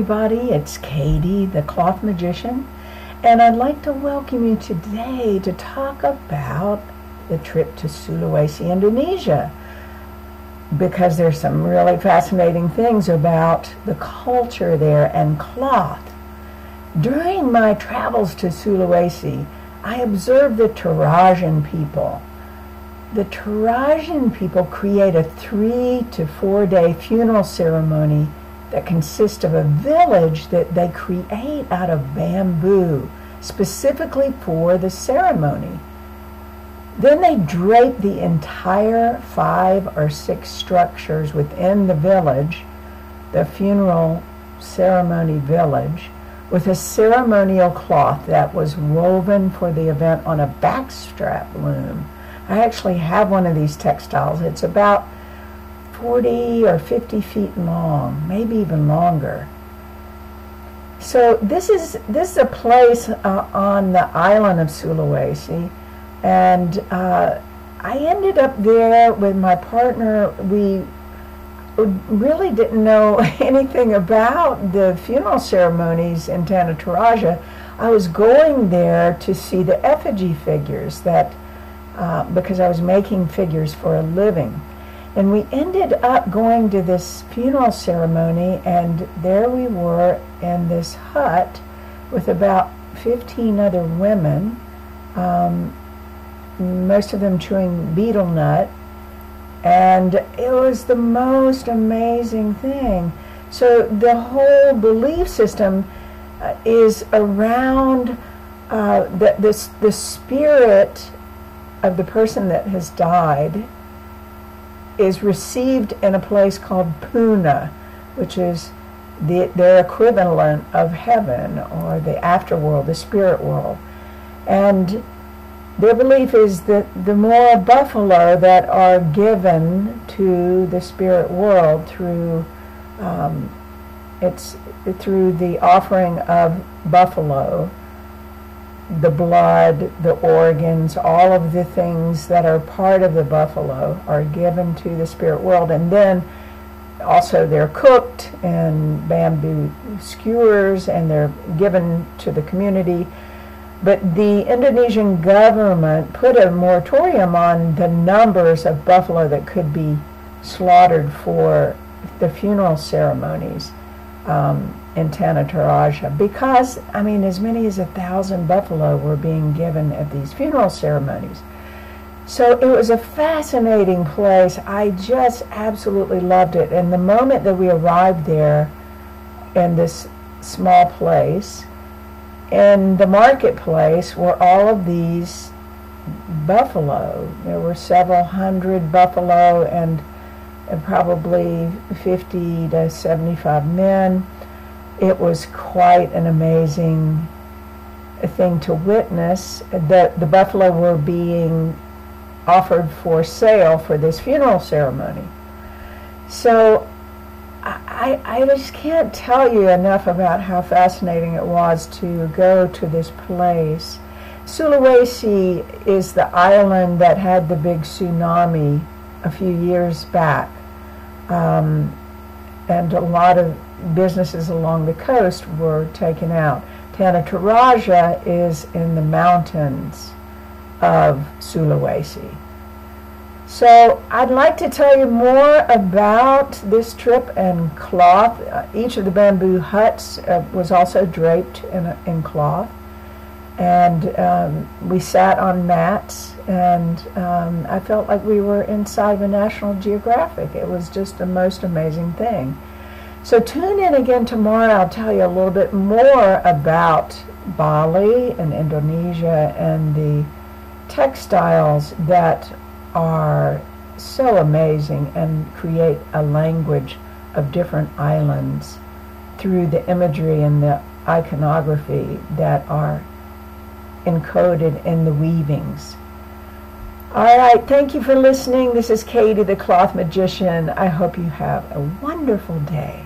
everybody. It's Katie, the cloth magician, and I'd like to welcome you today to talk about the trip to Sulawesi, Indonesia, because there's some really fascinating things about the culture there and cloth. During my travels to Sulawesi, I observed the Torajan people. The Torajan people create a three to four day funeral ceremony that consist of a village that they create out of bamboo specifically for the ceremony. Then they drape the entire five or six structures within the village, the funeral ceremony village, with a ceremonial cloth that was woven for the event on a backstrap loom. I actually have one of these textiles. It's about 40 or 50 feet long, maybe even longer. So this is this is a place uh, on the island of Sulawesi, and uh, I ended up there with my partner. We really didn't know anything about the funeral ceremonies in Tanah Toraja. I was going there to see the effigy figures that uh, because I was making figures for a living. And we ended up going to this funeral ceremony, and there we were in this hut with about 15 other women, um, most of them chewing betel nut. And it was the most amazing thing. So the whole belief system uh, is around uh, the, the, the spirit of the person that has died is received in a place called Puna, which is the, their equivalent of heaven or the afterworld, the spirit world. And their belief is that the more buffalo that are given to the spirit world through um, it's through the offering of buffalo the blood, the organs, all of the things that are part of the buffalo are given to the spirit world. And then also they're cooked in bamboo skewers and they're given to the community. But the Indonesian government put a moratorium on the numbers of buffalo that could be slaughtered for the funeral ceremonies. Um, in Tanah Toraja because, I mean, as many as a thousand buffalo were being given at these funeral ceremonies. So it was a fascinating place. I just absolutely loved it. And the moment that we arrived there in this small place, in the marketplace were all of these buffalo. There were several hundred buffalo and, and probably 50 to 75 men it was quite an amazing thing to witness that the buffalo were being offered for sale for this funeral ceremony. So I, I just can't tell you enough about how fascinating it was to go to this place. Sulawesi is the island that had the big tsunami a few years back. Um, and a lot of businesses along the coast were taken out. Tanah Toraja is in the mountains of Sulawesi. So I'd like to tell you more about this trip and cloth. Uh, each of the bamboo huts uh, was also draped in, in cloth. And um, we sat on mats, and um, I felt like we were inside of a National Geographic. It was just the most amazing thing. So tune in again tomorrow. I'll tell you a little bit more about Bali and Indonesia and the textiles that are so amazing and create a language of different islands through the imagery and the iconography that are encoded in the weavings. All right, thank you for listening. This is Katie, the cloth magician. I hope you have a wonderful day.